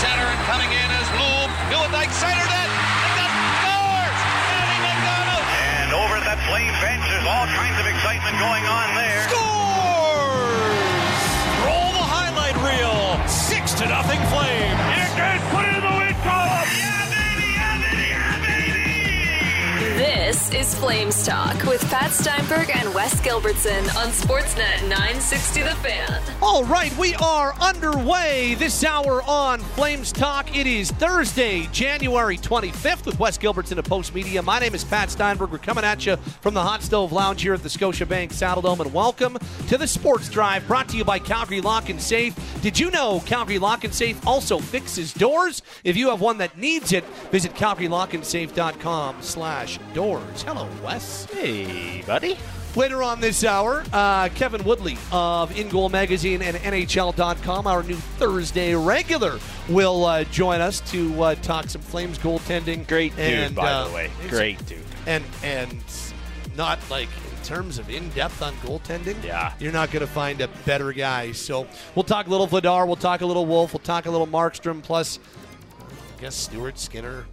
center and coming in is Loob. Nieuwendyk centered it. And that scores! Eddie McDonald! And over at that flame bench, there's all kinds of excitement going on there. Scores! Is Flames Talk with Pat Steinberg and Wes Gilbertson on Sportsnet 960 The Fan. All right, we are underway this hour on Flames Talk. It is Thursday, January 25th with Wes Gilbertson of Postmedia. My name is Pat Steinberg. We're coming at you from the Hot Stove Lounge here at the Scotiabank Saddledome, and welcome to the Sports Drive brought to you by Calgary Lock and Safe. Did you know Calgary Lock and Safe also fixes doors? If you have one that needs it, visit calgarylockandsafe.com slash doors. Hello, Wes. Hey, buddy. Later on this hour, uh, Kevin Woodley of InGoal Magazine and NHL.com, our new Thursday regular, will uh, join us to uh, talk some Flames goaltending. Great dude, and, by uh, the way. Great dude. And and not like in terms of in depth on goaltending. Yeah. you're not going to find a better guy. So we'll talk a little Vladar, we'll talk a little Wolf, we'll talk a little Markstrom, plus I guess Stuart, Skinner,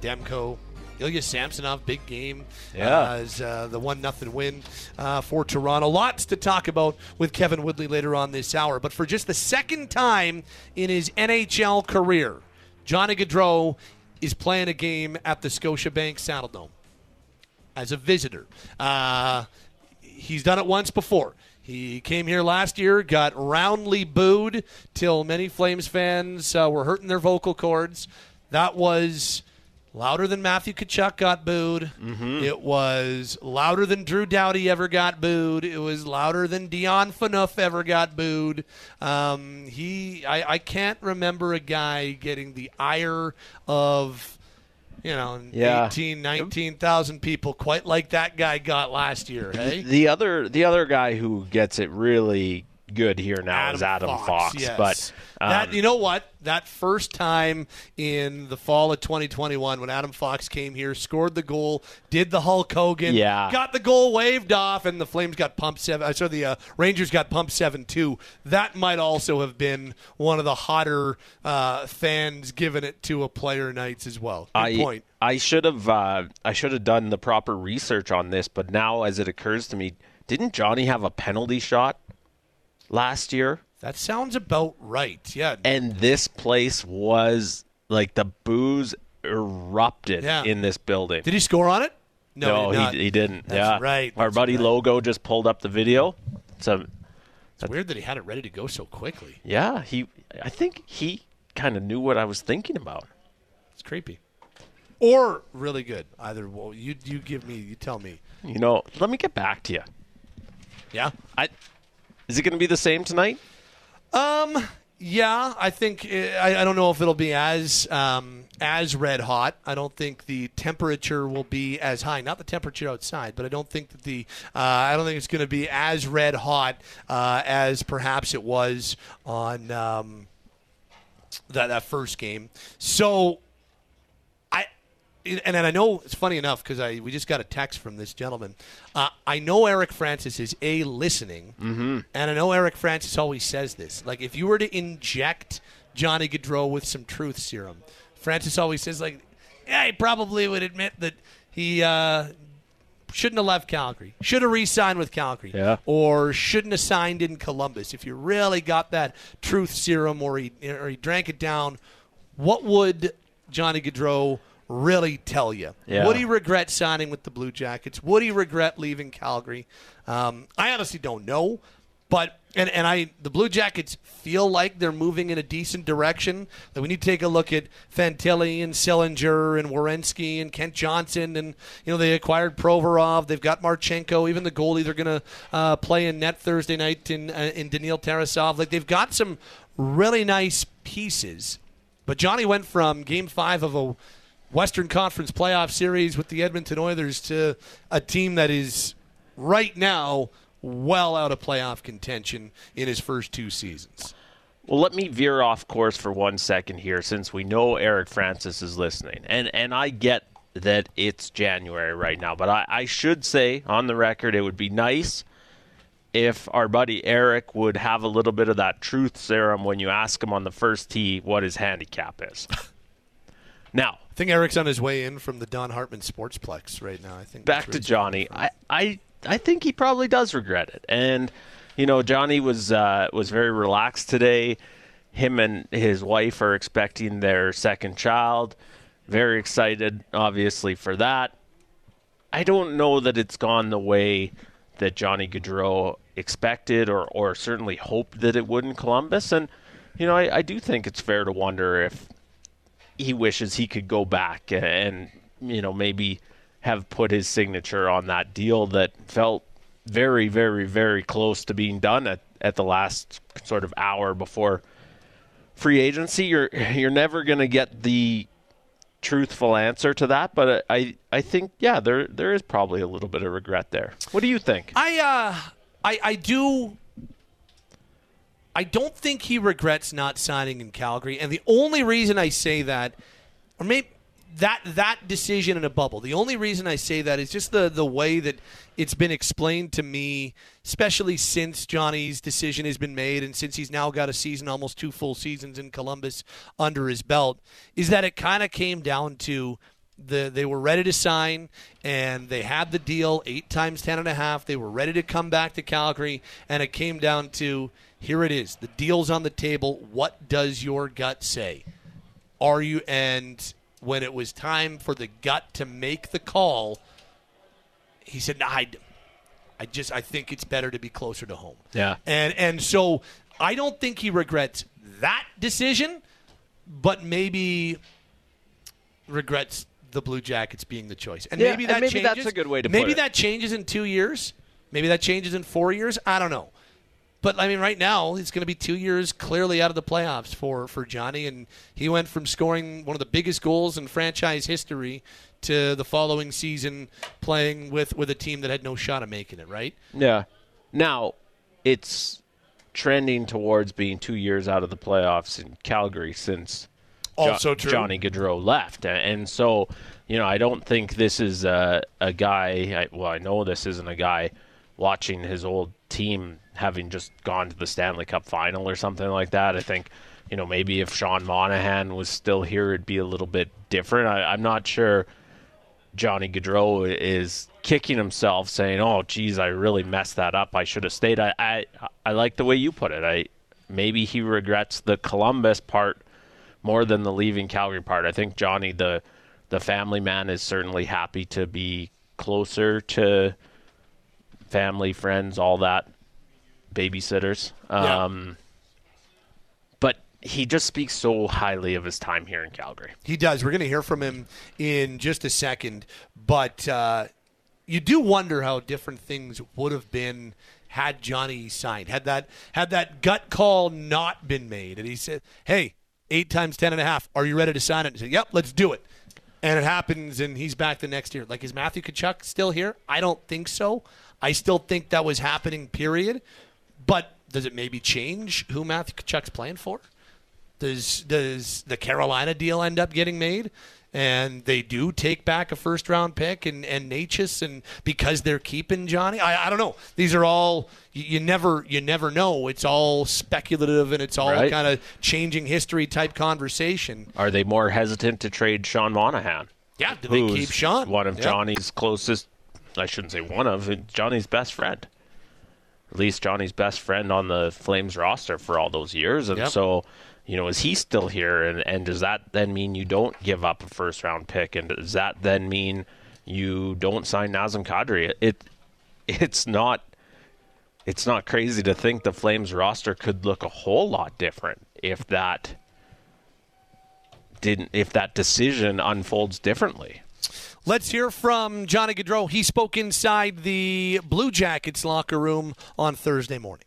Demko. Ilya Samsonov, big game. Yeah. Uh, as uh, the one nothing win uh, for Toronto. Lots to talk about with Kevin Woodley later on this hour. But for just the second time in his NHL career, Johnny Gaudreau is playing a game at the Scotiabank Saddledome as a visitor. Uh, he's done it once before. He came here last year, got roundly booed till many Flames fans uh, were hurting their vocal cords. That was louder than Matthew Tkachuk got booed. It was louder than Drew Doughty ever got booed. It was louder than Dion Phaneuf ever got booed. Um, he, I, I can't remember a guy getting the ire of you know, Yeah. 18, 19,000 people, quite like that guy got last year, hey? The other the other guy who gets it really good here now is Adam Fox. yes. But um, that you know what? That first time in the fall of 2021 when Adam Fox came here, scored the goal, did the Hulk Hogan, Yeah. got the goal waved off, and the Flames got pumped seven. Uh, so the uh, Rangers got pumped seven two. That might also have been one of the hotter uh, fans giving it to a player nights as well. Good I point. I should have uh, I should have done the proper research on this, but now as it occurs to me, didn't Johnny have a penalty shot last year? That sounds about right. Yeah. And this place was like the booze erupted Yeah. in this building. Did he score on it? no, he, not. he, he didn't. That's yeah, right, Our buddy right. Logo just pulled up the video. So It's weird that he had it ready to go so quickly. yeah, he. I think he kind of knew what I was thinking about. It's creepy. Or really good. Either well, you you give me, you tell me. You know, let me get back to you. Yeah. I is it going to be the same tonight? Um. Yeah, I think I, I don't know if it'll be as um, as red hot. I don't think the temperature will be as high. Not the temperature outside, but I don't think that the uh, I don't think it's going to be as red hot uh, as perhaps it was on um, that that first game. So and, and I know it's funny enough because I we just got a text from this gentleman. Uh, I know Eric Francis is a listening, and I know Eric Francis always says this. Like if you were to inject Johnny Gaudreau with some truth serum, Francis always says like, yeah, he probably would admit that he. Uh, Shouldn't have left Calgary. Should have re-signed with Calgary. Yeah. Or shouldn't have signed in Columbus. If you really got that truth serum, or he or he drank it down, what would Johnny Gaudreau really tell you? Yeah. Would he regret signing with the Blue Jackets? Would he regret leaving Calgary? Um, I honestly don't know, but and and I the Blue Jackets feel like they're moving in a decent direction. That we need to take a look at Fantilli and Sillinger and Werenski and Kent Johnson and you know they acquired Provorov. They've got Marchenko. Even the goalie they're going to uh, play in net Thursday night in uh, in Daniil Tarasov. Like they've got some really nice pieces. But Johnny went from Game Five of a Western Conference playoff series with the Edmonton Oilers to a team that is right now well out of playoff contention in his first two seasons. Well, let me veer off course for one second here, since we know Eric Francis is listening, and and I get that it's January right now, but I, I should say on the record it would be nice if our buddy Eric would have a little bit of that truth serum when you ask him on the first tee what his handicap is. now, I think Eric's on his way in from the Don Hartman Sportsplex right now. I think back to Johnny. I, I I think he probably does regret it. And you know, Johnny was uh, was very relaxed today. Him and his wife are expecting their second child. Very excited, obviously, for that. I don't know that it's gone the way that Johnny Gaudreau expected or, or certainly hoped that it would in Columbus. And, you know, I, I do think it's fair to wonder if he wishes he could go back and, you know, maybe have put his signature on that deal that felt very, very, very close to being done at, at the last sort of hour before free agency. You're you're never going to get the truthful answer to that, but I I think yeah, there there is probably a little bit of regret there. What do you think? I uh I I do I don't think he regrets not signing in Calgary, and the only reason I say that, or maybe that that decision in a bubble. The only reason I say that is just the the way that it's been explained to me, especially since Johnny's decision has been made, and since he's now got a season, almost two full seasons in Columbus under his belt, is that it kind of came down to the they were ready to sign and they had the deal eight times ten and a half they were ready to come back to calgary and it came down to here it is the deal's on the table what does your gut say are you and when it was time for the gut to make the call he said nah, I, I just i think it's better to be closer to home Yeah. and and so i don't think he regrets that decision but maybe regrets the Blue Jackets being the choice. And Yeah, maybe and that maybe changes. that's a good way to put Maybe it. that changes in two years. Maybe that changes in four years. I don't know. But I mean, right now it's going to be two years clearly out of the playoffs for for Johnny, and he went from scoring one of the biggest goals in franchise history to the following season playing with with a team that had no shot of making it. Right? Yeah. Now, it's trending towards being two years out of the playoffs in Calgary since Jo- Also true. Johnny Gaudreau left, and so you know I don't think this is a, a guy. I, well, I know this isn't a guy watching his old team having just gone to the Stanley Cup final or something like that. I think you know maybe if Sean Monahan was still here, it'd be a little bit different. I, I'm not sure. Johnny Gaudreau is kicking himself, saying, "Oh, geez, I really messed that up. I should have stayed." I, I, I like the way you put it. I maybe he regrets the Columbus part more than the leaving Calgary part. I think Johnny, the the family man, is certainly happy to be closer to family, friends, all that, babysitters. Yeah. Um, but he just speaks so highly of his time here in Calgary. He does. We're going to hear from him in just a second, but uh, you do wonder how different things would have been had Johnny signed. Had that had that gut call not been made, and he said, "Hey, eight times ten and a half. Are you ready to sign it?" And he said, "Yep, let's do it." And it happens, and he's back the next year. Like, is Matthew Tkachuk still here? I don't think so. I still think that was happening. Period. But does it maybe change who Matthew Tkachuk's playing for? Does does the Carolina deal end up getting made? And they do take back a first round pick and and Natchez and because they're keeping Johnny. I, I don't know. These are all you, you never you never know. It's all speculative and it's all Right. kind of changing history type conversation. Are they more hesitant to trade Sean Monahan? Yeah, do they keep Sean? One of Yeah. Johnny's closest, I shouldn't say one of, Johnny's best friend. At least Johnny's best friend on the Flames roster for all those years. And Yep. so, you know, is he still here? And, and does that then mean you don't give up a first round pick? And does that then mean you don't sign Nazem Kadri? It, it's not. It's not crazy to think the Flames roster could look a whole lot different if that didn't if that decision unfolds differently. Let's hear from Johnny Gaudreau. He spoke inside the Blue Jackets locker room on Thursday morning.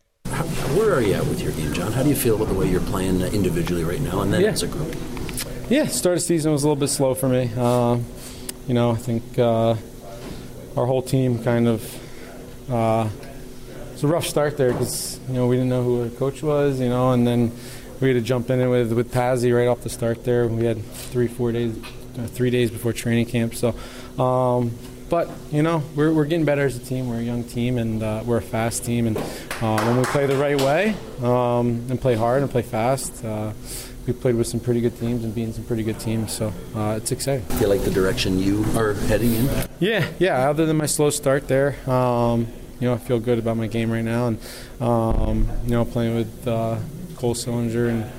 Where are you at with your game, John? How do you feel about the way you're playing individually right now and then Yeah. as a group? Yeah, start of season was a little bit slow for me. Um, you know, I think uh, our whole team kind of uh, it was a rough start there because you know we didn't know who our coach was, you know, and then we had to jump in with with Pazzi right off the start there. We had three, four days, uh, three days before training camp. So, um, but you know, we're, we're getting better as a team. We're a young team, and uh, we're a fast team. And uh, when we play the right way um, and play hard and play fast, uh, we played with some pretty good teams and beating some pretty good teams. So uh, it's exciting. Do you like the direction you are heading in? Yeah, yeah. Other than my slow start there, um, you know, I feel good about my game right now, and um, you know, playing with uh, Cole Sillinger and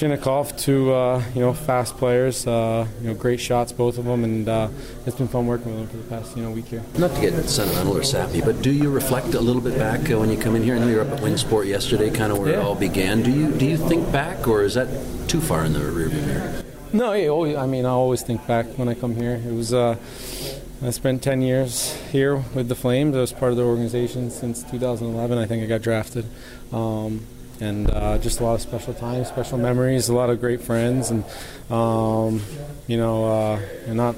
Chinakhov, two uh, you know fast players, uh, you know, great shots, both of them, and uh, it's been fun working with them for the past you know week here. Not to get sentimental or sappy, but do you reflect a little bit back uh, when you come in here? I know you're up at WinSport yesterday, kind of where it all began. Do you do you think back, or is that too far in the rearview mirror? No, yeah, I mean, I always think back when I come here. It was uh, I spent 10 years here with the Flames. I was part of the organization since 2011. I think I got drafted. Um, and uh, just a lot of special times, special memories, a lot of great friends, and um, you know, uh, and not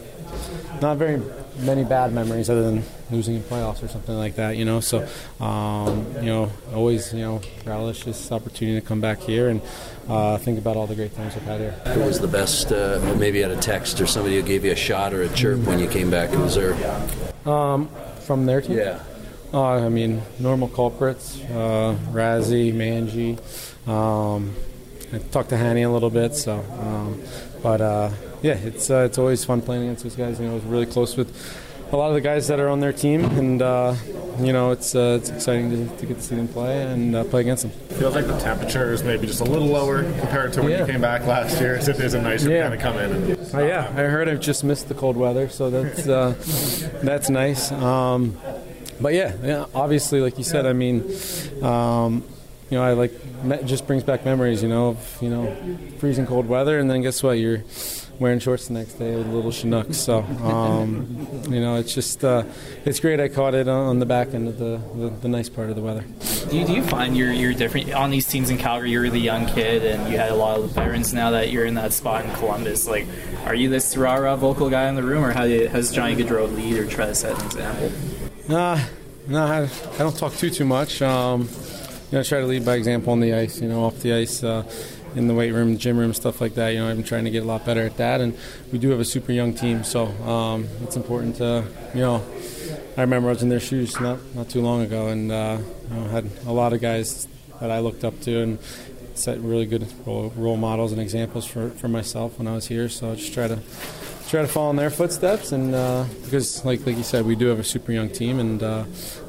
not very many bad memories other than losing in playoffs or something like that. You know, so um, you know, always you know relish this opportunity to come back here and uh, think about all the great times I've had here. Who was the best? Uh, maybe you had a text or somebody who gave you a shot or a chirp when you came back. Who was there? Um, from their team? Yeah. Uh, I mean, normal culprits, uh, Razzie, Manji. Um, I talked to Hanny a little bit, so. Um, but uh, yeah, it's uh, it's always fun playing against those guys. You know, I was really close with a lot of the guys that are on their team, and uh, you know, it's uh, it's exciting to, to get to see them play and uh, play against them. Feels like the temperature is maybe just a little lower compared to when Yeah. you came back last year. So is a nicer Yeah. kind of come in. And, Uh, yeah, I heard I've just missed the cold weather, so that's uh, that's nice. Um, but yeah, yeah, obviously, like you said, I mean, um, you know, I like me- just brings back memories, you know, of you know, freezing cold weather, and then guess what? You're wearing shorts the next day with little Chinooks. So, um, you know, it's just uh, it's great. I caught it on on the back end of the, the, the nice part of the weather. Do you, do you find you're, you're different on these teams in Calgary? You're the young kid, and you had a lot of veterans. Now that you're in that spot in Columbus, like, are you this rah rah vocal guy in the room, or how do you, has Johnny Gaudreau lead or try to set an example? Nah, I, I don't talk too too much. Um, you know, I try to lead by example on the ice. You know, off the ice, uh, in the weight room, gym room, stuff like that. You know, I'm trying to get a lot better at that, and we do have a super young team, so um, it's important to, you know. I remember I was in their shoes not not too long ago, and uh, you know, had a lot of guys that I looked up to and set really good role, role models and examples for, for myself when I was here. So I just try to try to follow in their footsteps, and uh, because like like you said, we do have a super young team, and uh,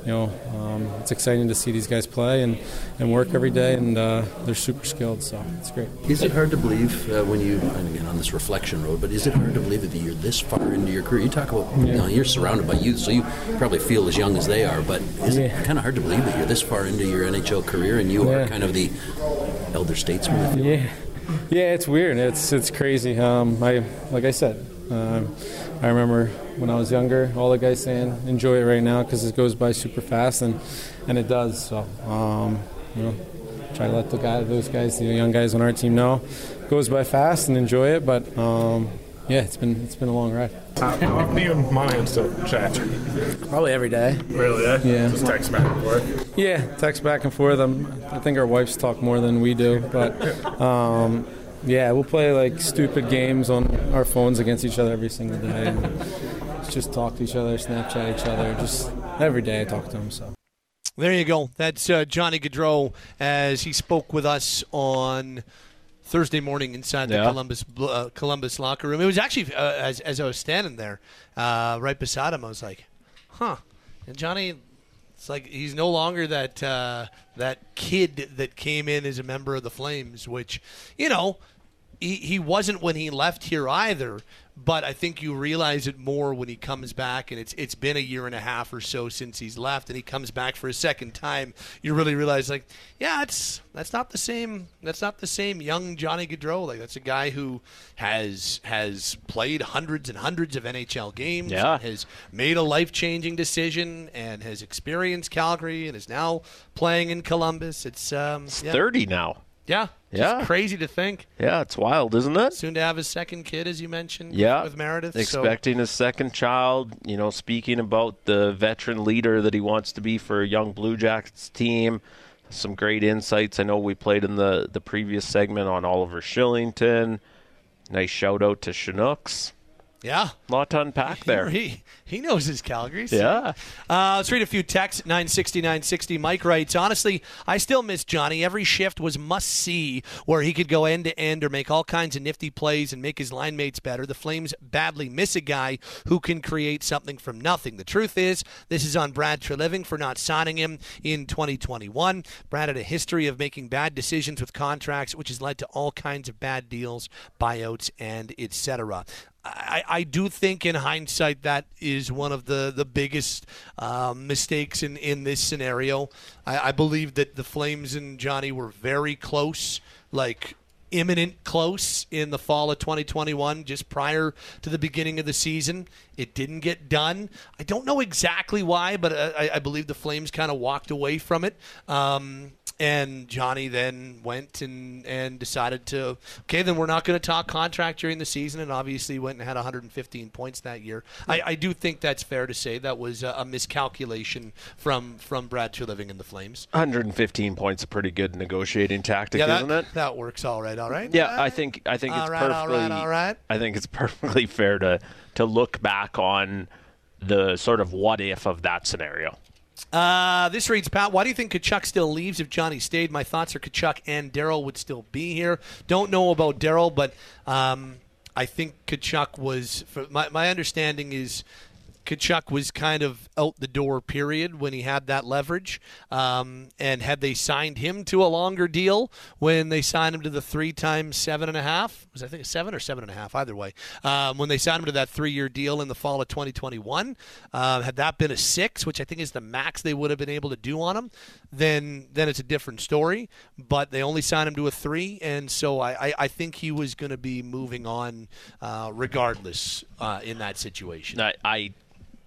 you know um, it's exciting to see these guys play and, and work every day, and uh, they're super skilled, so it's great. Is it hard to believe uh, when you, and again on this reflection road, but is it hard to believe that you're this far into your career? You talk about, you know, you're surrounded by youth, so you probably feel as young as they are, but is it kind of hard to believe that you're this far into your NHL career and you are kind of the elder statesman? if you will? Yeah, yeah, it's weird. It's it's crazy. Um, I like I said, um, I remember when I was younger, all the guys saying, "Enjoy it right now," because it goes by super fast, and and it does. So, um, you know, try to let the guy, those guys, the young guys on our team know, it goes by fast and enjoy it. But um, yeah, it's been it's been a long ride. how how often do you and Monahan still chat? Probably every day. Really? Eh? Yeah. Just text back and forth. Yeah, text back and forth. Um, I think our wives talk more than we do, but um, yeah, we'll play like stupid games on our phones against each other every single day. And just talk to each other, Snapchat each other. Just every day I talk to them. So There you go. That's uh, Johnny Gaudreau as he spoke with us on Thursday morning inside the Yeah. Columbus uh, Columbus locker room. It was actually uh, as as I was standing there uh, right beside him, I was like, "Huh." And Johnny, it's like he's no longer that uh, that kid that came in as a member of the Flames, which you know he, he wasn't when he left here either. But I think you realize it more when he comes back, and it's it's been a year and a half or so since he's left, and he comes back for a second time. You really realize, like, yeah, it's that's not the same. That's not the same young Johnny Gaudreau. Like that's a guy who has has played hundreds and hundreds of NHL games. Yeah. has made a life changing decision, and has experienced Calgary, and is now playing in Columbus. It's um, yeah. 30 now. Yeah, Yeah. crazy to think. Yeah, it's wild, isn't it? Soon to have his second kid, as you mentioned. Yeah, with Meredith. so- expecting his second child. You know, speaking about the veteran leader that he wants to be for a young Blue Jackets team. Some great insights. I know we played in the the previous segment on Oliver Kylington. Nice shout out to Chinooks. Yeah. A lot to unpack there. He he knows his Calgary. Yeah. Uh, let's read a few texts. 960, 960. Mike writes, honestly, I still miss Johnny. Every shift was must see where he could go end to end or make all kinds of nifty plays and make his line mates better. The Flames badly miss a guy who can create something from nothing. The truth is, this is on Brad Treliving for not signing him in 2021. Brad had a history of making bad decisions with contracts, which has led to all kinds of bad deals, buyouts, and etc. I, I do think in hindsight that is one of the, the biggest um, mistakes in, in this scenario. I, I believe that the Flames and Johnny were very close, like imminent close in the fall of 2021, just prior to the beginning of the season. It didn't get done. I don't know exactly why, but I, I believe the Flames kind of walked away from it. Um, and Johnny then went and, and decided to, okay, then we're not going to talk contract during the season, and obviously went and had 115 points that year. I, I do think that's fair to say that was a, a miscalculation from from Brad Treliving in the Flames. 115 points, a pretty good negotiating tactic, yeah, that, isn't it? That works all right, all right. Yeah, I think I think it's All right, perfectly. all right, all right. I think it's perfectly fair to to look back on the sort of what if of that scenario. Uh, this reads, Pat, why do you think Tkachuk still leaves if Johnny stayed? My thoughts are Tkachuk and Darryl would still be here. Don't know about Darryl, but um, I think Tkachuk was. My, my understanding is Tkachuk was kind of out the door, period, when he had that leverage. Um, and had they signed him to a longer deal when they signed him to the three times seven and a half, was I think a seven or seven and a half, either way, um, when they signed him to that three year deal in the fall of 2021, uh, had that been a six, which I think is the max they would have been able to do on him, then then it's a different story. But they only signed him to a three, and so I, I, I think he was going to be moving on uh, regardless uh, in that situation. I, I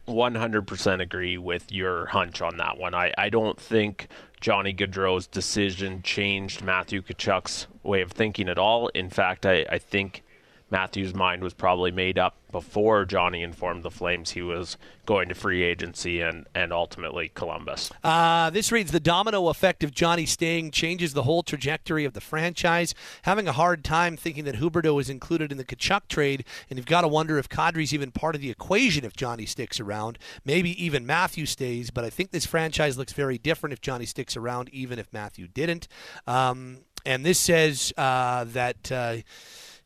100% agree with your hunch on that one. I, I don't think Johnny Gaudreau's decision changed Matthew Tkachuk's way of thinking at all. In fact, I, I think Matthew's mind was probably made up before Johnny informed the Flames he was going to free agency and, and ultimately Columbus. Uh, this reads the domino effect of Johnny staying changes the whole trajectory of the franchise. Having a hard time thinking that Huberdeau is included in the Tkachuk trade, and you've got to wonder if Kadri's even part of the equation if Johnny sticks around. Maybe even Matthew stays, but I think this franchise looks very different if Johnny sticks around, even if Matthew didn't. Um, and this says uh, that. Uh,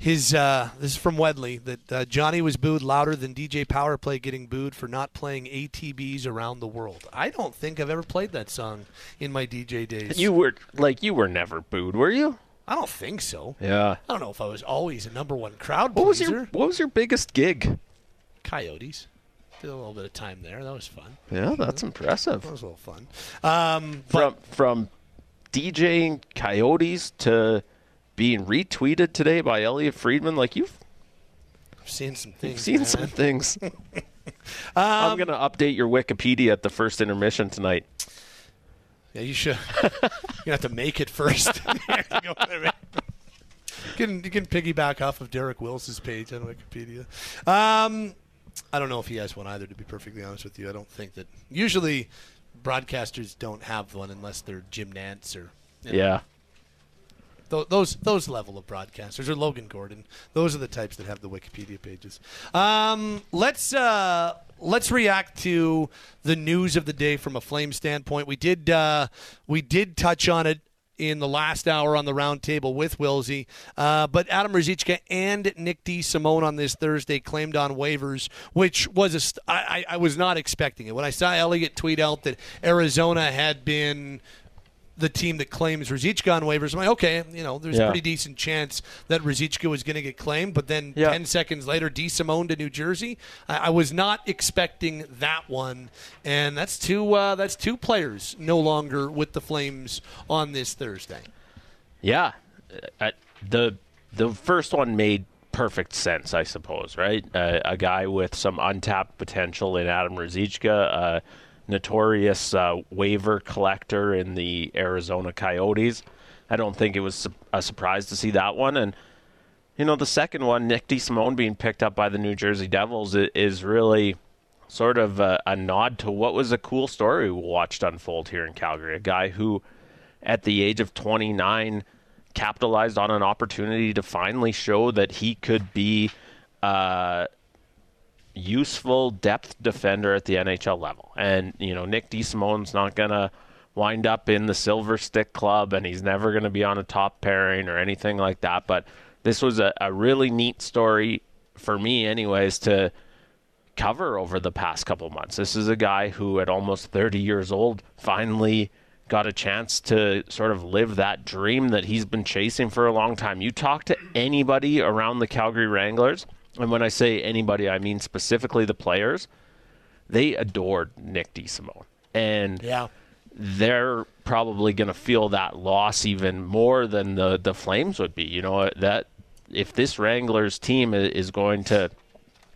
his uh, this is from Wedley that uh, Johnny was booed louder than DJ Power Play getting booed for not playing ATBs around the world. I don't think I've ever played that song in my DJ days. You were like you were never booed, were you? I don't think so. Yeah. I don't know if I was always a number one crowd What was your What was your biggest gig? Coyotes. Did a little bit of time there. That was fun. Yeah, that's impressive. That was a little fun. Um, From from DJing Coyotes to being retweeted today by Elliotte Friedman, like you've I've seen some things. you've seen man. some things. I'm gonna update your Wikipedia at the first intermission tonight. Yeah, you should. You're gonna have to make it first. you, have to go. You can you can piggyback off of Derek Wills's page on Wikipedia. Um, I don't know if he has one either. To be perfectly honest with you, I don't think that. Usually, broadcasters don't have one unless they're Jim Nantz or you know, Yeah. Th- those those level of broadcasters or Logan Gordon. Those are the types that have the Wikipedia pages. Um, let's uh, let's react to the news of the day from a flame standpoint. We did uh, we did touch on it in the last hour on the roundtable with Wilsey, uh, but Adam Ruzicka and Nick DeSimone on this Thursday claimed on waivers, which was a st- I, I, I was not expecting it when I saw Elliotte tweet out that Arizona had been the team that claims Ruzicka on waivers. I'm like, okay, you know, there's a pretty decent chance that Ruzicka was going to get claimed, but then Yeah. 10 seconds later, DeSimone to New Jersey. I, I was not expecting that one, and that's two. Uh, that's two players no longer with the Flames on this Thursday. Yeah, uh, the the first one made perfect sense, I suppose. Right, uh, a guy with some untapped potential in Adam Ruzicka, a notorious uh, waiver collector in the Arizona Coyotes. I don't think it was a surprise to see that one, and you know the second one, Nick DeSimone being picked up by the New Jersey Devils, is really sort of a, a nod to what was a cool story we watched unfold here in Calgary. A guy who, at the age of 29, capitalized on an opportunity to finally show that he could be uh, useful depth defender at the NHL level. And, you know, Nick DeSimone's not going to wind up in the Silver Stick Club and he's never going to be on a top pairing or anything like that. But this was a, a really neat story for me, anyways, to cover over the past couple months. This is a guy who, at almost 30 years old, finally got a chance to sort of live that dream that he's been chasing for a long time. You talk to anybody around the Calgary Wranglers, and when I say anybody, I mean specifically the players, they adored Nick DeSimone. And Yeah. they're probably going to feel that loss even more than the the Flames would be. You know that if this Wranglers team is going to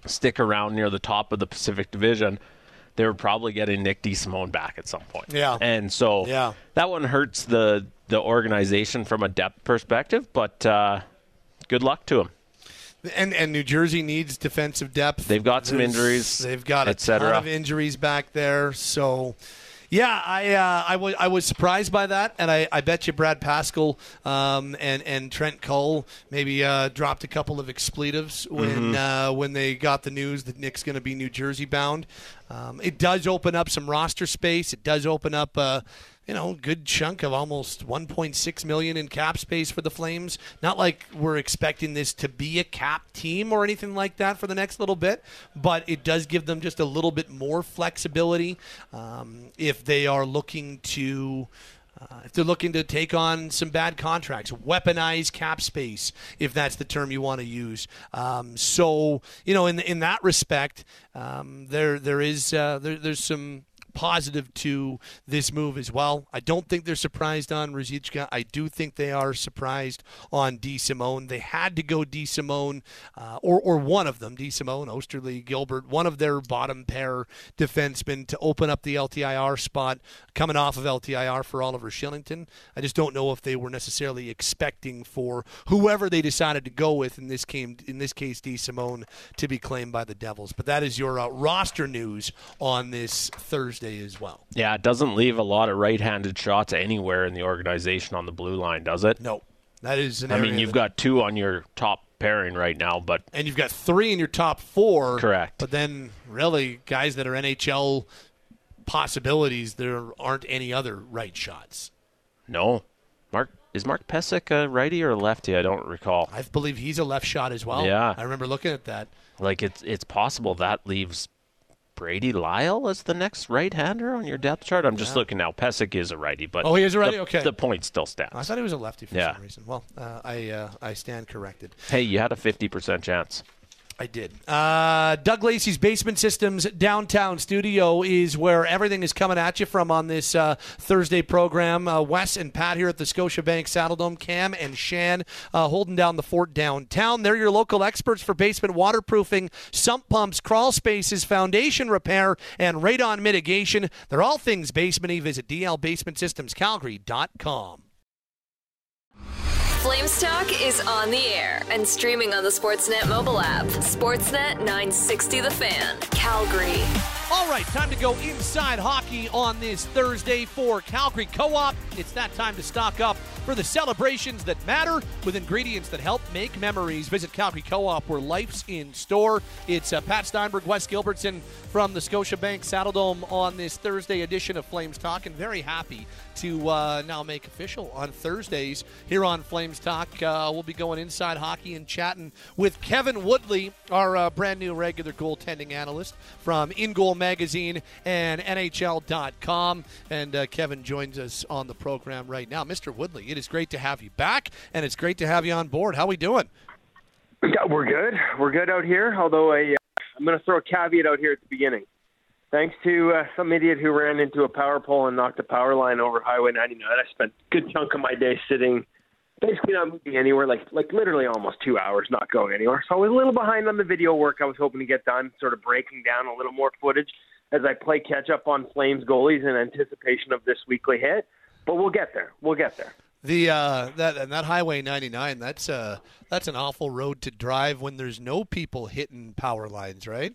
stick around near the top of the Pacific Division, they're probably getting Nick DeSimone back at some point. Yeah. and so Yeah. that one hurts the the organization from a depth perspective, but uh, good luck to him. And and New Jersey needs defensive depth. They've got some There's- injuries, They've got a ton of injuries back there. So, yeah, I uh, I was I was surprised by that, and I, I bet you Brad Pascall um, and and Trent Cull maybe uh, dropped a couple of expletives when Mhm. uh, when they got the news that Nick's going to be New Jersey bound. Um, it does open up some roster space. It does open up. You know, good chunk of almost 1.6 million in cap space for the Flames. Not like we're expecting this to be a cap team or anything like that for the next little bit, but it does give them just a little bit more flexibility um, if they are looking to. Uh, if they're looking to take on some bad contracts, weaponize cap space, if that's the term you want to use. Um, so, you know, in in that respect, um, there there is uh, there, there's some positive to this move as well. I don't think they're surprised on Ruzicka. I do think they are surprised on DeSimone. They had to go DeSimone, uh, or or one of them, D. Simone, Oesterle, Gilbert, one of their bottom pair defensemen to open up the LTIR spot coming off of LTIR for Oliver Kylington. I just don't know if they were necessarily expecting for whoever they decided to go with in this came in this case DeSimone to be claimed by the Devils. But that is your uh, roster news on this Thursday as well. Yeah, it doesn't leave a lot of right-handed shots anywhere in the organization on the blue line, does it? No, that is an I mean, you've that- got two on your top pairing right now, but and you've got three in your top four. Correct. But then, really, guys that are NHL possibilities, there aren't any other right shots. no. Mark is Mark Pesic a righty or a lefty? I don't recall. I believe he's a left shot as well. Yeah. I remember looking at that. Like it's it's possible that leaves Brady Lyle as the next right-hander on your depth chart. I'm just Yeah. looking now. Pesic is a righty, but Oh, he is a righty? The, Okay. the point still stands. I thought he was a lefty for Yeah. some reason. Well, uh, I uh, I stand corrected. Hey, you had a 50% chance. I did. Uh, Doug Lacey's Basement Systems downtown studio is where everything is coming at you from on this uh, Thursday program. Uh, Wes and Pat here at the Scotiabank Saddledome, Cam and Shan uh, holding down the fort downtown. They're your local experts for basement waterproofing, sump pumps, crawl spaces, foundation repair, and radon mitigation. They're all things basementy. Visit dlbasementsystemscalgary.com. Flames Talk is on the air and streaming on the Sportsnet mobile app. Sportsnet 960 The Fan, Calgary. All right, time to go inside hockey on this Thursday for Calgary Co op. It's that time to stock up for the celebrations that matter with ingredients that help make memories. Visit Calgary Co op where life's in store. It's uh, Pat Steinberg, Wes Gilbertson from the Scotiabank Saddledome on this Thursday edition of Flames Talk, and very happy to uh, now make official on Thursdays here on Flames Talk. Uh, we'll be going inside hockey and chatting with Kevin Woodley, our uh, brand new regular goaltending analyst from InGoal Magazine and NHL.com. And uh, Kevin joins us on the program right now. Mr. Woodley, it is great to have you back, and it's great to have you on board. How are we doing? Yeah, we're good. We're good out here. Although I, uh, I'm going to throw a caveat out here at the beginning. Thanks to uh, some idiot who ran into a power pole and knocked a power line over Highway 99, I spent a good chunk of my day sitting, basically not moving anywhere, like like literally almost two hours not going anywhere. So I was a little behind on the video work I was hoping to get done, sort of breaking down a little more footage as I play catch up on Flames goalies in anticipation of this weekly hit. But we'll get there. We'll get there. The uh, that and that Highway 99. That's uh, that's an awful road to drive when there's no people hitting power lines, right?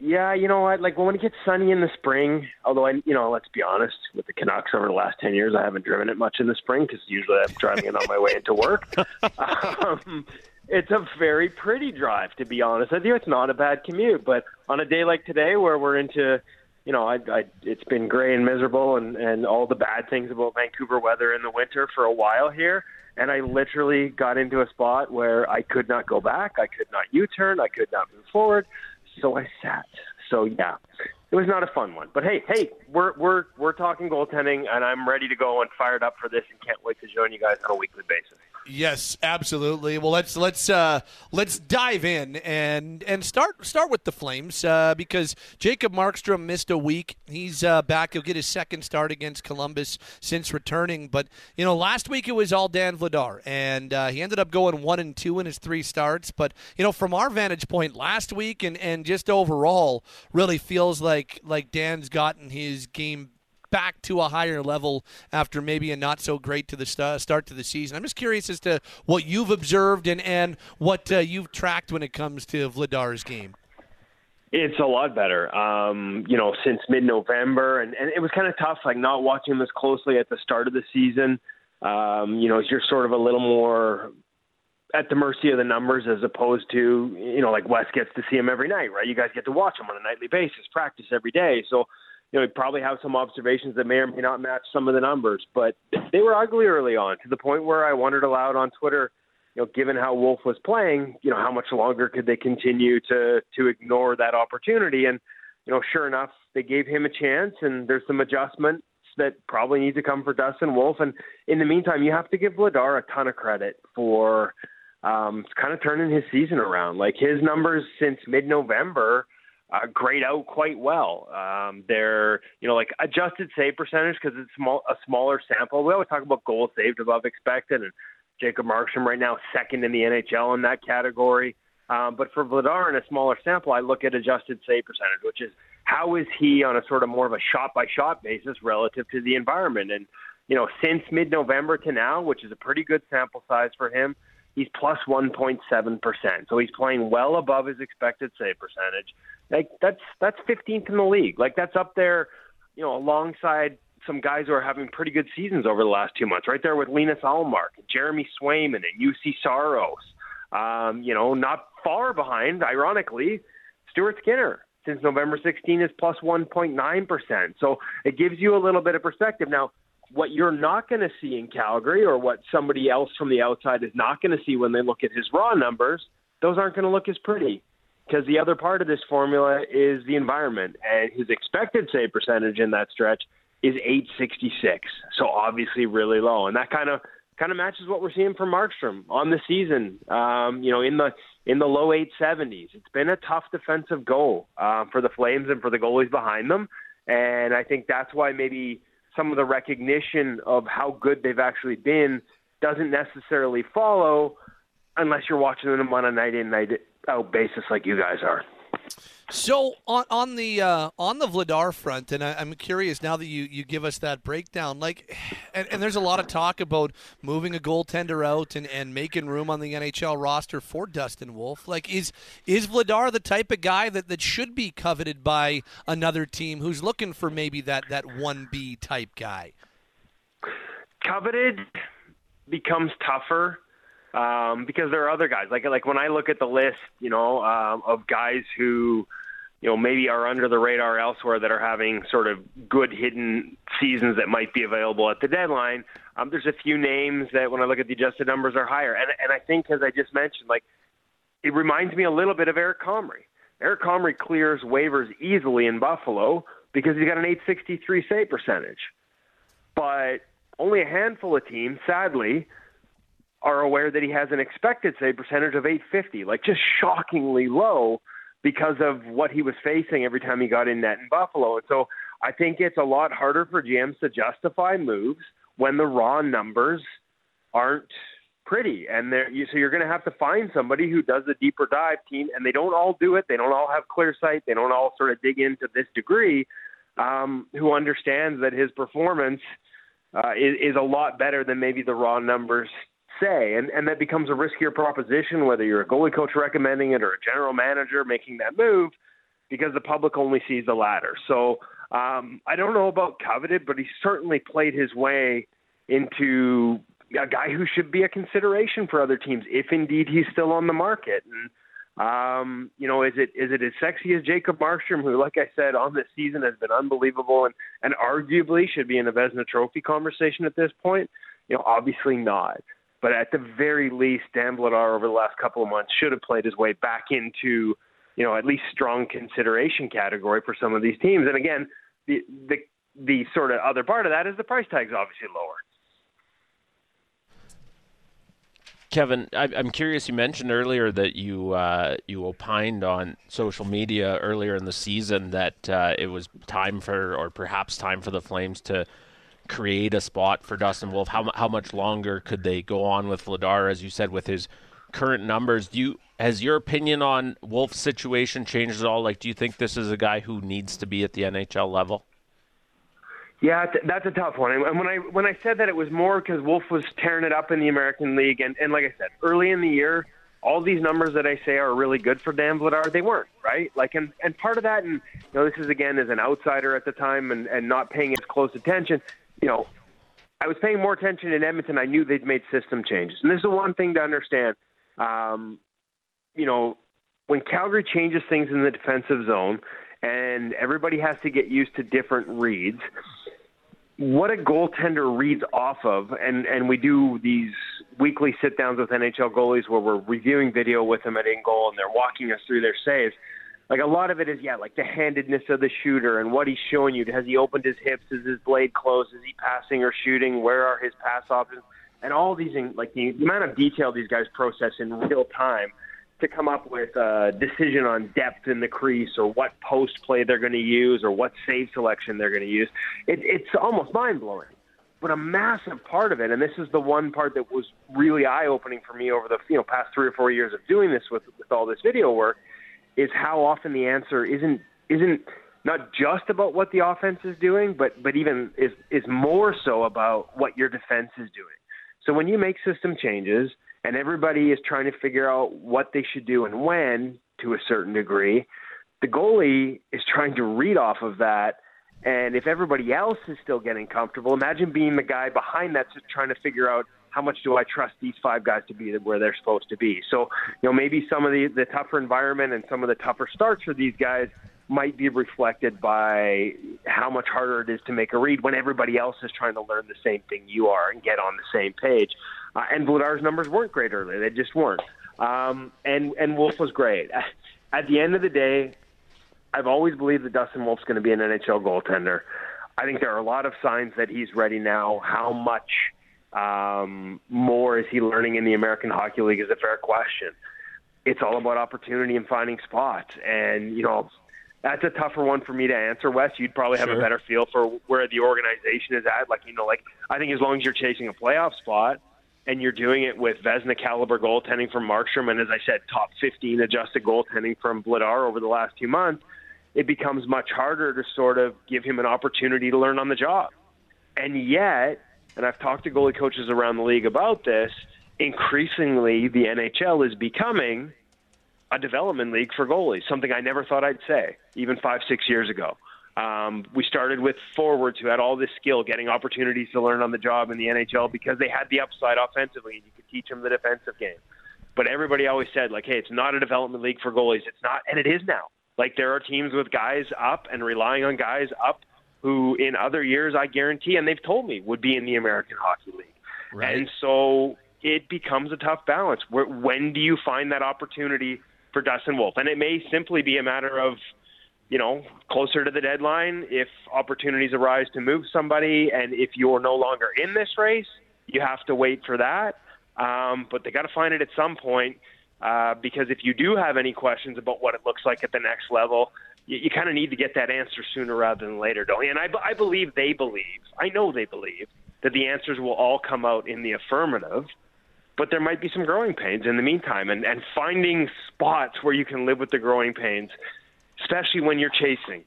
Yeah, you know what? Like when it gets sunny in the spring, although I, you know, let's be honest, with the Canucks over the last ten years, I haven't driven it much in the spring because usually I'm driving it on my way into work. um, it's a very pretty drive, to be honest with you. It's not a bad commute, but on a day like today, where we're into, you know, I, I, it's been gray and miserable, and and all the bad things about Vancouver weather in the winter for a while here. And I literally got into a spot where I could not go back, I could not U-turn, I could not move forward, so I sat. So yeah, it was not a fun one. But hey, hey, we're we're we're talking goaltending, and I'm ready to go and fired up for this, and can't wait to join you guys on a weekly basis. Yes, absolutely. Well, let's let's uh, let's dive in and and start start with the Flames uh, because Jacob Markstrom missed a week. He's uh, back. He'll get his second start against Columbus since returning. But you know, last week it was all Dan Vladar, and uh, he ended up going one and two in his three starts. But you know, from our vantage point, last week and and just overall, really feels like like Dan's gotten his game back to a higher level after maybe a not so great to the st- start to the season. I'm just curious as to what you've observed and and what uh, you've tracked when it comes to Vladar's game. It's a lot better, um, you know, since mid-November, and, and it was kind of tough, like not watching this closely at the start of the season. Um, you know, you're sort of a little more at the mercy of the numbers as opposed to, you know, like Wes gets to see him every night, right? You guys get to watch him on a nightly basis, practice every day. So you know, we probably have some observations that may or may not match some of the numbers, but they were ugly early on to the point where I wondered aloud on Twitter, you know, given how Wolf was playing, you know, how much longer could they continue to to ignore that opportunity? And you know, sure enough, they gave him a chance, and there's some adjustments that probably need to come for Dustin Wolf. And in the meantime, you have to give Vladar a ton of credit for um, kind of turning his season around. Like his numbers since mid-November uh, grade out quite well. Um, they're, you know, like adjusted save percentage because it's small, a smaller sample. We always talk about goals saved above expected, and Jacob Markstrom right now second in the NHL in that category. Um, but for Vladar in a smaller sample, I look at adjusted save percentage, which is how is he on a sort of more of a shot by shot basis relative to the environment. And you know, since mid November to now, which is a pretty good sample size for him, he's plus 1.7%. So he's playing well above his expected save percentage. Like that's that's 15th in the league. Like that's up there, you know, alongside some guys who are having pretty good seasons over the last two months. Right there with Linus Ullmark, Jeremy Swayman, and Juuse Saros. Um, you know, not far behind, ironically, Stuart Skinner since November 16 is plus 1.9%. So it gives you a little bit of perspective. Now, what you're not going to see in Calgary or what somebody else from the outside is not going to see when they look at his raw numbers, those aren't going to look as pretty because the other part of this formula is the environment, and his expected save percentage in that stretch is 866. So obviously really low, and that kind of kind of matches what we're seeing from Markstrom on the season. Um, you know, in the in the low 870s. It's been a tough defensive goal uh, for the Flames and for the goalies behind them, and I think that's why maybe some of the recognition of how good they've actually been doesn't necessarily follow unless you're watching them on a night in night out basis like you guys are. So on on the uh, on the Vladar front, and I, am curious now that you, you give us that breakdown. Like, and, and, there's a lot of talk about moving a goaltender out and, and making room on the NHL roster for Dustin Wolf. Like, is is Vladar the type of guy that, that should be coveted by another team who's looking for maybe that that one B type guy? Coveted becomes tougher um, because there are other guys like like when I look at the list, you know, um, of guys who you know maybe are under the radar elsewhere that are having sort of good hidden seasons that might be available at the deadline. Um, there's a few names that when I look at the adjusted numbers are higher, and and I think as I just mentioned, like it reminds me a little bit of Eric Comrie. Eric Comrie clears waivers easily in Buffalo because he's got an 863 save percentage, but only a handful of teams, sadly, are aware that he has an expected save percentage of 850, like just shockingly low because of what he was facing every time he got in net in Buffalo. And so I think it's a lot harder for GMs to justify moves when the raw numbers aren't pretty. And you, so you're going to have to find somebody who does a deeper dive team, and they don't all do it. They don't all have clear sight. They don't all sort of dig into this degree. Um, who understands that his performance uh, is, is a lot better than maybe the raw numbers say, and, and that becomes a riskier proposition, whether you're a goalie coach recommending it or a general manager making that move, because the public only sees the latter. So um, I don't know about coveted, but he certainly played his way into a guy who should be a consideration for other teams if indeed he's still on the market. And um, you know, is it is it as sexy as Jacob Markstrom, who, like I said, on this season has been unbelievable and and arguably should be in a Vezina Trophy conversation at this point? You know, obviously not. But at the very least, Dan Vladar over the last couple of months should have played his way back into, you know, at least strong consideration category for some of these teams. And again, the the the sort of other part of that is the price tag's obviously lower. Kevin, I, I'm curious. You mentioned earlier that you uh, you opined on social media earlier in the season that uh, it was time for, or perhaps time for the Flames to create a spot for Dustin Wolf. How how much longer could they go on with Vladar, as you said, with his current numbers? Do you has your opinion on Wolf's situation changed at all? Like, do you think this is a guy who needs to be at the NHL level? Yeah, that's a tough one. And when I when I said that it was more because Wolf was tearing it up in the American League, and and like I said, early in the year, all these numbers that I say are really good for Dan Vladar, they weren't right. Like, and and part of that, and you know, this is again as an outsider at the time, and and not paying as close attention. You know, I was paying more attention in Edmonton. I knew they'd made system changes, and this is the one thing to understand. Um, you know, when Calgary changes things in the defensive zone, and everybody has to get used to different reads what a goaltender reads off of, and and we do these weekly sit downs with NHL goalies where we're reviewing video with them at InGoal, and they're walking us through their saves. Like a lot of it is, yeah, like the handedness of the shooter and what he's showing you. Has he opened his hips? Is his blade close? Is he passing or shooting? Where are his pass options? And all these, like the amount of detail these guys process in real time to come up with a decision on depth in the crease or what post play they're going to use or what save selection they're going to use. It, it's almost mind blowing. But a massive part of it, and this is the one part that was really eye opening for me over the you know past three or four years of doing this with with all this video work, is how often the answer isn't isn't not just about what the offense is doing, but but even is is more so about what your defense is doing. So when you make system changes, and everybody is trying to figure out what they should do and when to a certain degree. The goalie is trying to read off of that. And if everybody else is still getting comfortable, imagine being the guy behind that trying to figure out how much do I trust these five guys to be where they're supposed to be. So, you know, maybe some of the, the tougher environment and some of the tougher starts for these guys might be reflected by how much harder it is to make a read when everybody else is trying to learn the same thing you are and get on the same page. Uh, and Vladar's numbers weren't great early; they just weren't. Um, and and Wolf was great. At the end of the day, I've always believed that Dustin Wolf's going to be an NHL goaltender. I think there are a lot of signs that he's ready now. How much um, more is he learning in the American Hockey League is a fair question. It's all about opportunity and finding spots. And, you know, that's a tougher one for me to answer, Wes. You'd probably have Sure. a better feel for where the organization is at. Like, you know, like I think as long as you're chasing a playoff spot and you're doing it with Vezina caliber goaltending from Markstrom, and as I said, top 15 adjusted goaltending from Vladar over the last two months, it becomes much harder to sort of give him an opportunity to learn on the job. And yet, and I've talked to goalie coaches around the league about this, increasingly the NHL is becoming a development league for goalies, something I never thought I'd say, even five, six years ago. Um, we started with forwards who had all this skill, getting opportunities to learn on the job in the NHL because they had the upside offensively, and you could teach them the defensive game. But everybody always said, like, hey, it's not a development league for goalies. It's not, and it is now. Like, there are teams with guys up and relying on guys up who, in other years, I guarantee, and they've told me, would be in the American Hockey League. Right. And so it becomes a tough balance. Where, when do you find that opportunity for Dustin Wolf? And it may simply be a matter of, you know, closer to the deadline, if opportunities arise to move somebody, and if you're no longer in this race, you have to wait for that. Um, but they got to find it at some point uh, because if you do have any questions about what it looks like at the next level, you, you kind of need to get that answer sooner rather than later, don't you? And I, I believe they believe, I know they believe, that the answers will all come out in the affirmative but there might be some growing pains in the meantime and, and finding spots where you can live with the growing pains especially when you're chasing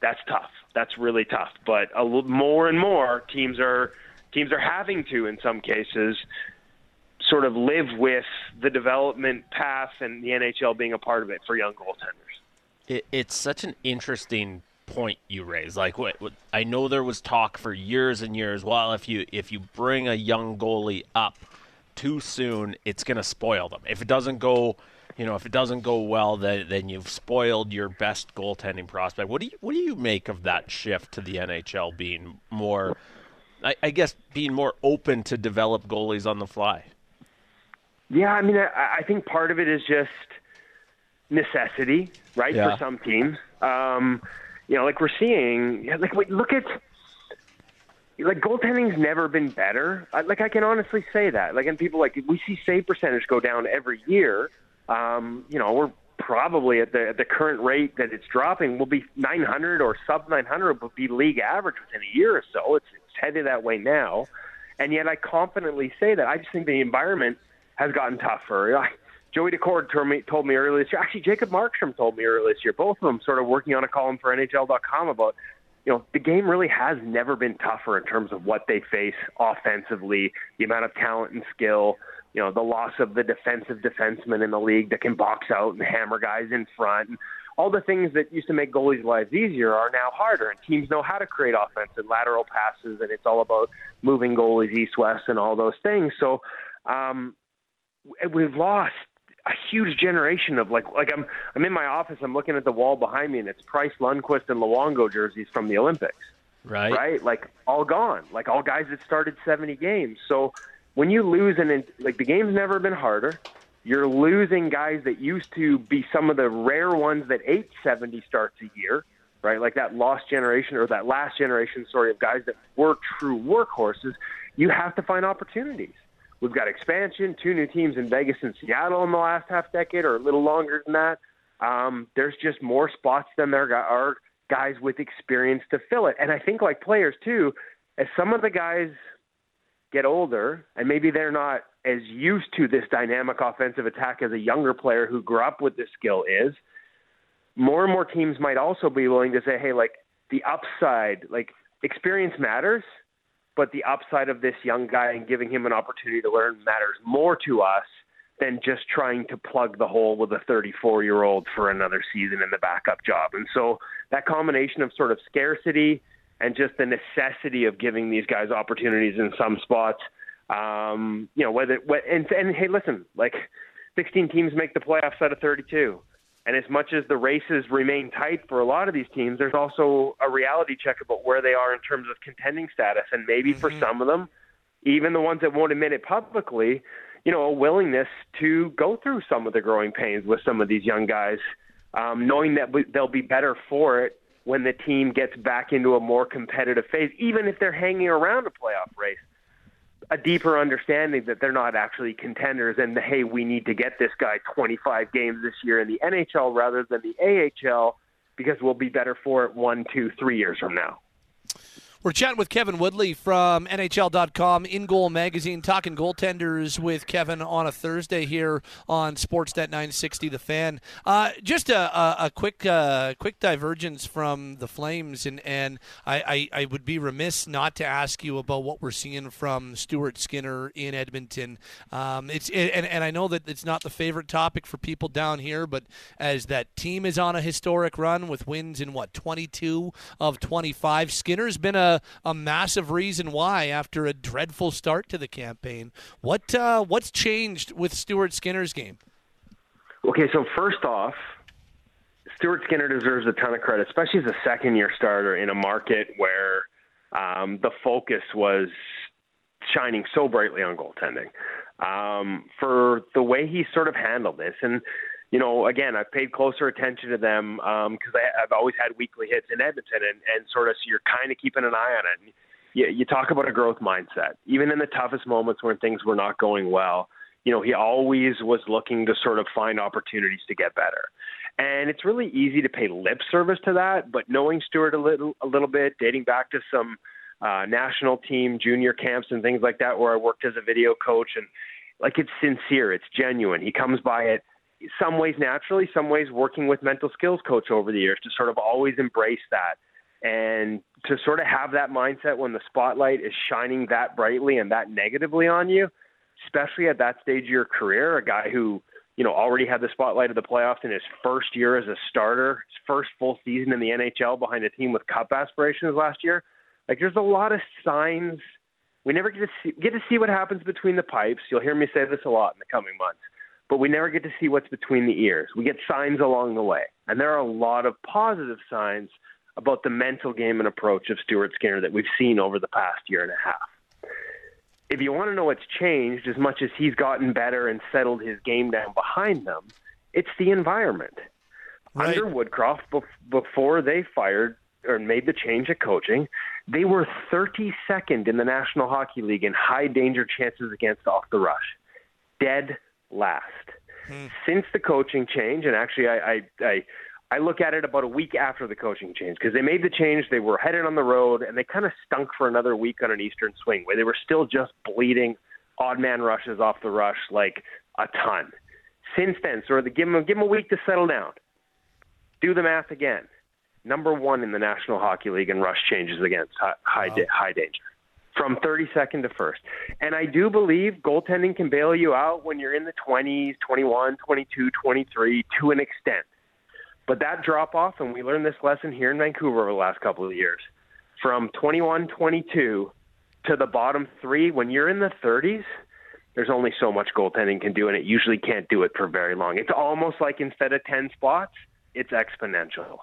that's tough that's really tough but a little more and more teams are teams are having to in some cases sort of live with the development path and the NHL being a part of it for young goaltenders It, it's such an interesting point you raise. Like what, what I know there was talk for years and years. Well, if you if you bring a young goalie up too soon, it's going to spoil them. If it doesn't go, you know, if it doesn't go well, then then you've spoiled your best goaltending prospect. What do you what do you make of that shift to the NHL being more, I, I guess, being more open to develop goalies on the fly? Yeah, I mean, I, I think part of it is just necessity, right, Yeah. for some teams. Um, you know, like we're seeing, like wait, look at like goaltending's never been better. I, like I can honestly say that. Like, and people like we see save percentage go down every year. Um, you know, we're probably at the at the current rate that it's dropping will be 900 or sub 900 will be league average within a year or so. It's, it's headed that way now, and yet I confidently say that I just think the environment has gotten tougher. I, Joey Daccord told me, told me earlier this year. Actually, Jacob Markstrom told me earlier this year. Both of them sort of working on a column for NHL.com about, you know, the game really has never been tougher in terms of what they face offensively, the amount of talent and skill, you know, the loss of the defensive defenseman in the league that can box out and hammer guys in front. And all the things that used to make goalies' lives easier are now harder, and teams know how to create offense and lateral passes, and it's all about moving goalies east-west and all those things. So um, we've lost a huge generation of like like I'm I'm in my office I'm looking at the wall behind me and it's Price Lundqvist and Luongo jerseys from the Olympics. Right. right? Like all gone. Like all guys that started 70 games. So when you lose and like the game's never been harder. You're losing guys that used to be some of the rare ones that ate 70 starts a year right? Like that lost generation or that last generation sorry of guys that were true workhorses. You have to find opportunities We've got expansion, two new teams in Vegas and Seattle in the last half decade, or a little longer than that. Um, there's just more spots than there are guys with experience to fill it. And I think, like players too, as some of the guys get older, and maybe they're not as used to this dynamic offensive attack as a younger player who grew up with this skill is, more and more teams might also be willing to say, hey, like the upside, like experience matters, but the upside of this young guy and giving him an opportunity to learn matters more to us than just trying to plug the hole with a 34 year old for another season in the backup job. And so that combination of sort of scarcity and just the necessity of giving these guys opportunities in some spots, um, you know, whether, and, and hey, listen, like 16 teams make the playoffs out of 32. And as much as the races remain tight for a lot of these teams, there's also a reality check about where they are in terms of contending status. And maybe for some of them, even the ones that won't admit it publicly, you know, a willingness to go through some of the growing pains with some of these young guys, um, knowing that they'll be better for it when the team gets back into a more competitive phase, even if they're hanging around a playoff race a deeper understanding that they're not actually contenders and hey, we need to get this guy 25 games this year in the NHL rather than the AHL because we'll be better for it one, two, three years from now. We're chatting with Kevin Woodley from NHL.com, InGoal Magazine, talking goaltenders with Kevin on a Thursday here on Sportsnet 960 The Fan. Uh, just a, a, a quick uh, quick divergence from the Flames, and, and I, I, I would be remiss not to ask you about what we're seeing from Stuart Skinner in Edmonton. Um, it's and, and I know that it's not the favorite topic for people down here, but as that team is on a historic run with wins in what 22 of 25, Skinner's been a, a massive reason why after a dreadful start to the campaign. What uh, what's changed with Stuart Skinner's game? Okay, so first off, Stuart Skinner deserves a ton of credit, especially as a second year starter in a market where um, the focus was shining so brightly on goaltending. Um, for the way he sort of handled this. And, you know, again, I've paid closer attention to them because I I've always had weekly hits in Edmonton and, and sort of so you're kind of keeping an eye on it. And you, you talk about a growth mindset. Even in the toughest moments when things were not going well, you know, he always was looking to sort of find opportunities to get better. And it's really easy to pay lip service to that, but knowing Stuart a little a little bit, dating back to some uh, national team junior camps and things like that, where I worked as a video coach, and like it's sincere, it's genuine. He comes by it some ways naturally, some ways working with mental skills coach over the years to sort of always embrace that and to sort of have that mindset when the spotlight is shining that brightly and that negatively on you, especially at that stage of your career, a guy who you know, already had the spotlight of the playoffs in his first year as a starter, his first full season in the NHL behind a team with cup aspirations last year. Like, there's a lot of signs. We never get to see, get to see what happens between the pipes. You'll hear me say this a lot in the coming months, but we never get to see what's between the ears. We get signs along the way, and there are a lot of positive signs about the mental game and approach of Stuart Skinner that we've seen over the past year and a half if you want to know what's changed as much as he's gotten better and settled his game down behind them, it's the environment. Right. Under Woodcroft, bef- before they fired or made the change at coaching, they were 32nd in the National Hockey League in high danger chances against off the rush, dead last. Hmm. Since the coaching change, and actually, I, I, I I look at it about a week after the coaching change because they made the change. They were headed on the road and they kind of stunk for another week on an Eastern swing where they were still just bleeding odd man rushes off the rush like a ton. Since then, sort of give them give them a week to settle down. Do the math again. Number one in the National Hockey League in rush changes against high high, wow. high danger from 32nd to first. And I do believe goaltending can bail you out when you're in the 20s, 21, 22, 23 to an extent. But that drop off, and we learned this lesson here in Vancouver over the last couple of years, from 21 22 to the bottom three, when you're in the 30s, there's only so much goaltending can do, and it usually can't do it for very long. It's almost like instead of 10 spots, it's exponential.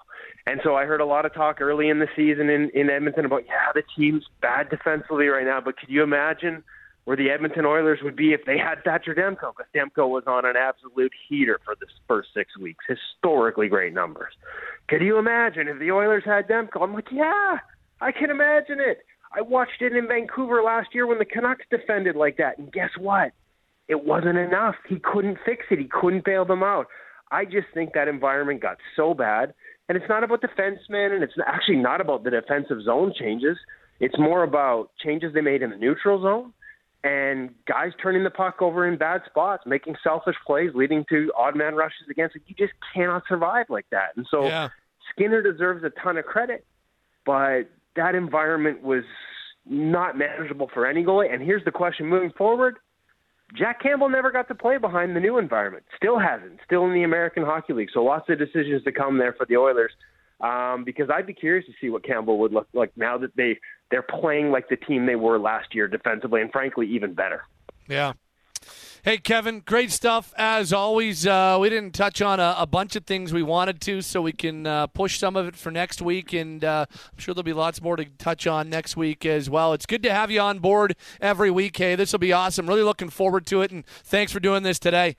And so I heard a lot of talk early in the season in, in Edmonton about, yeah, the team's bad defensively right now, but could you imagine where the Edmonton Oilers would be if they had Thatcher Demko, because Demko was on an absolute heater for the first six weeks. Historically great numbers. Could you imagine if the Oilers had Demko? I'm like, yeah, I can imagine it. I watched it in Vancouver last year when the Canucks defended like that, and guess what? It wasn't enough. He couldn't fix it. He couldn't bail them out. I just think that environment got so bad, and it's not about defensemen, and it's actually not about the defensive zone changes. It's more about changes they made in the neutral zone and guys turning the puck over in bad spots, making selfish plays, leading to odd man rushes against it. You just cannot survive like that. And so yeah. Skinner deserves a ton of credit, but that environment was not manageable for any goalie. And here's the question moving forward. Jack Campbell never got to play behind the new environment. Still hasn't. Still in the American Hockey League. So lots of decisions to come there for the Oilers. Um, because I'd be curious to see what Campbell would look like now that they they're playing like the team they were last year defensively, and frankly, even better. Yeah. Hey, Kevin, great stuff as always. Uh, we didn't touch on a, a, bunch of things we wanted to, so we can uh, push some of it for next week, and uh, I'm sure there'll be lots more to touch on next week as well. It's good to have you on board every week. Hey, this will be awesome. Really looking forward to it, and thanks for doing this today.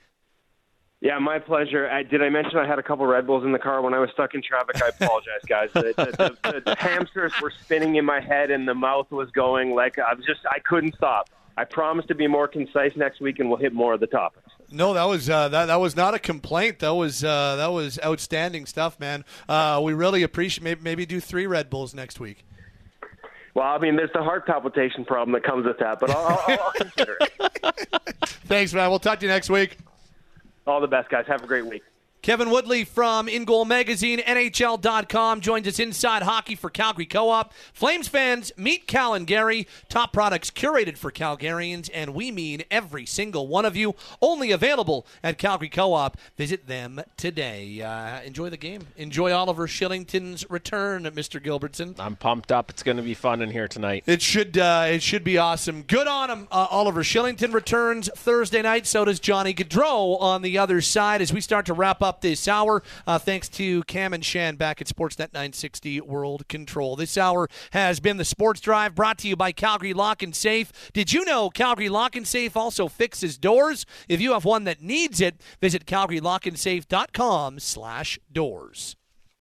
Yeah, my pleasure. I, did I mention I had a couple Red Bulls in the car when I was stuck in traffic? I apologize, guys. The, the, the, the, hamsters were spinning in my head, and the mouth was going like I was just I couldn't stop. I promise to be more concise next week, and we'll hit more of the topics. No, that was uh, that, that was not a complaint. That was uh, that was outstanding stuff, man. Uh, we really appreciate maybe, maybe do three Red Bulls next week. Well, I mean, there's the heart palpitation problem that comes with that, but I'll, I'll, I'll consider it. Thanks, man. We'll talk to you next week. All the best, guys. Have a great week. Kevin Woodley from InGoal Magazine, NHL.com, joins us inside hockey for Calgary Co op. Flames fans, meet Cal and Gary, top products curated for Calgarians, and we mean every single one of you. Only available at Calgary Co op. Visit them today. Uh, enjoy the game. Enjoy Oliver Kylington's return, Mr. Gilbertson. I'm pumped up. It's going to be fun in here tonight. It should, uh, it should be awesome. Good on him. Uh, Oliver Kylington returns Thursday night. So does Johnny Gaudreau on the other side as we start to wrap up up this hour. Uh, thanks to Cam and Shan back at Sportsnet 960 World Control. This hour has been the Sports Drive brought to you by Calgary Lock and Safe. Did you know Calgary Lock and Safe also fixes doors? If you have one that needs it, visit calgarylockandsafe.com slash doors.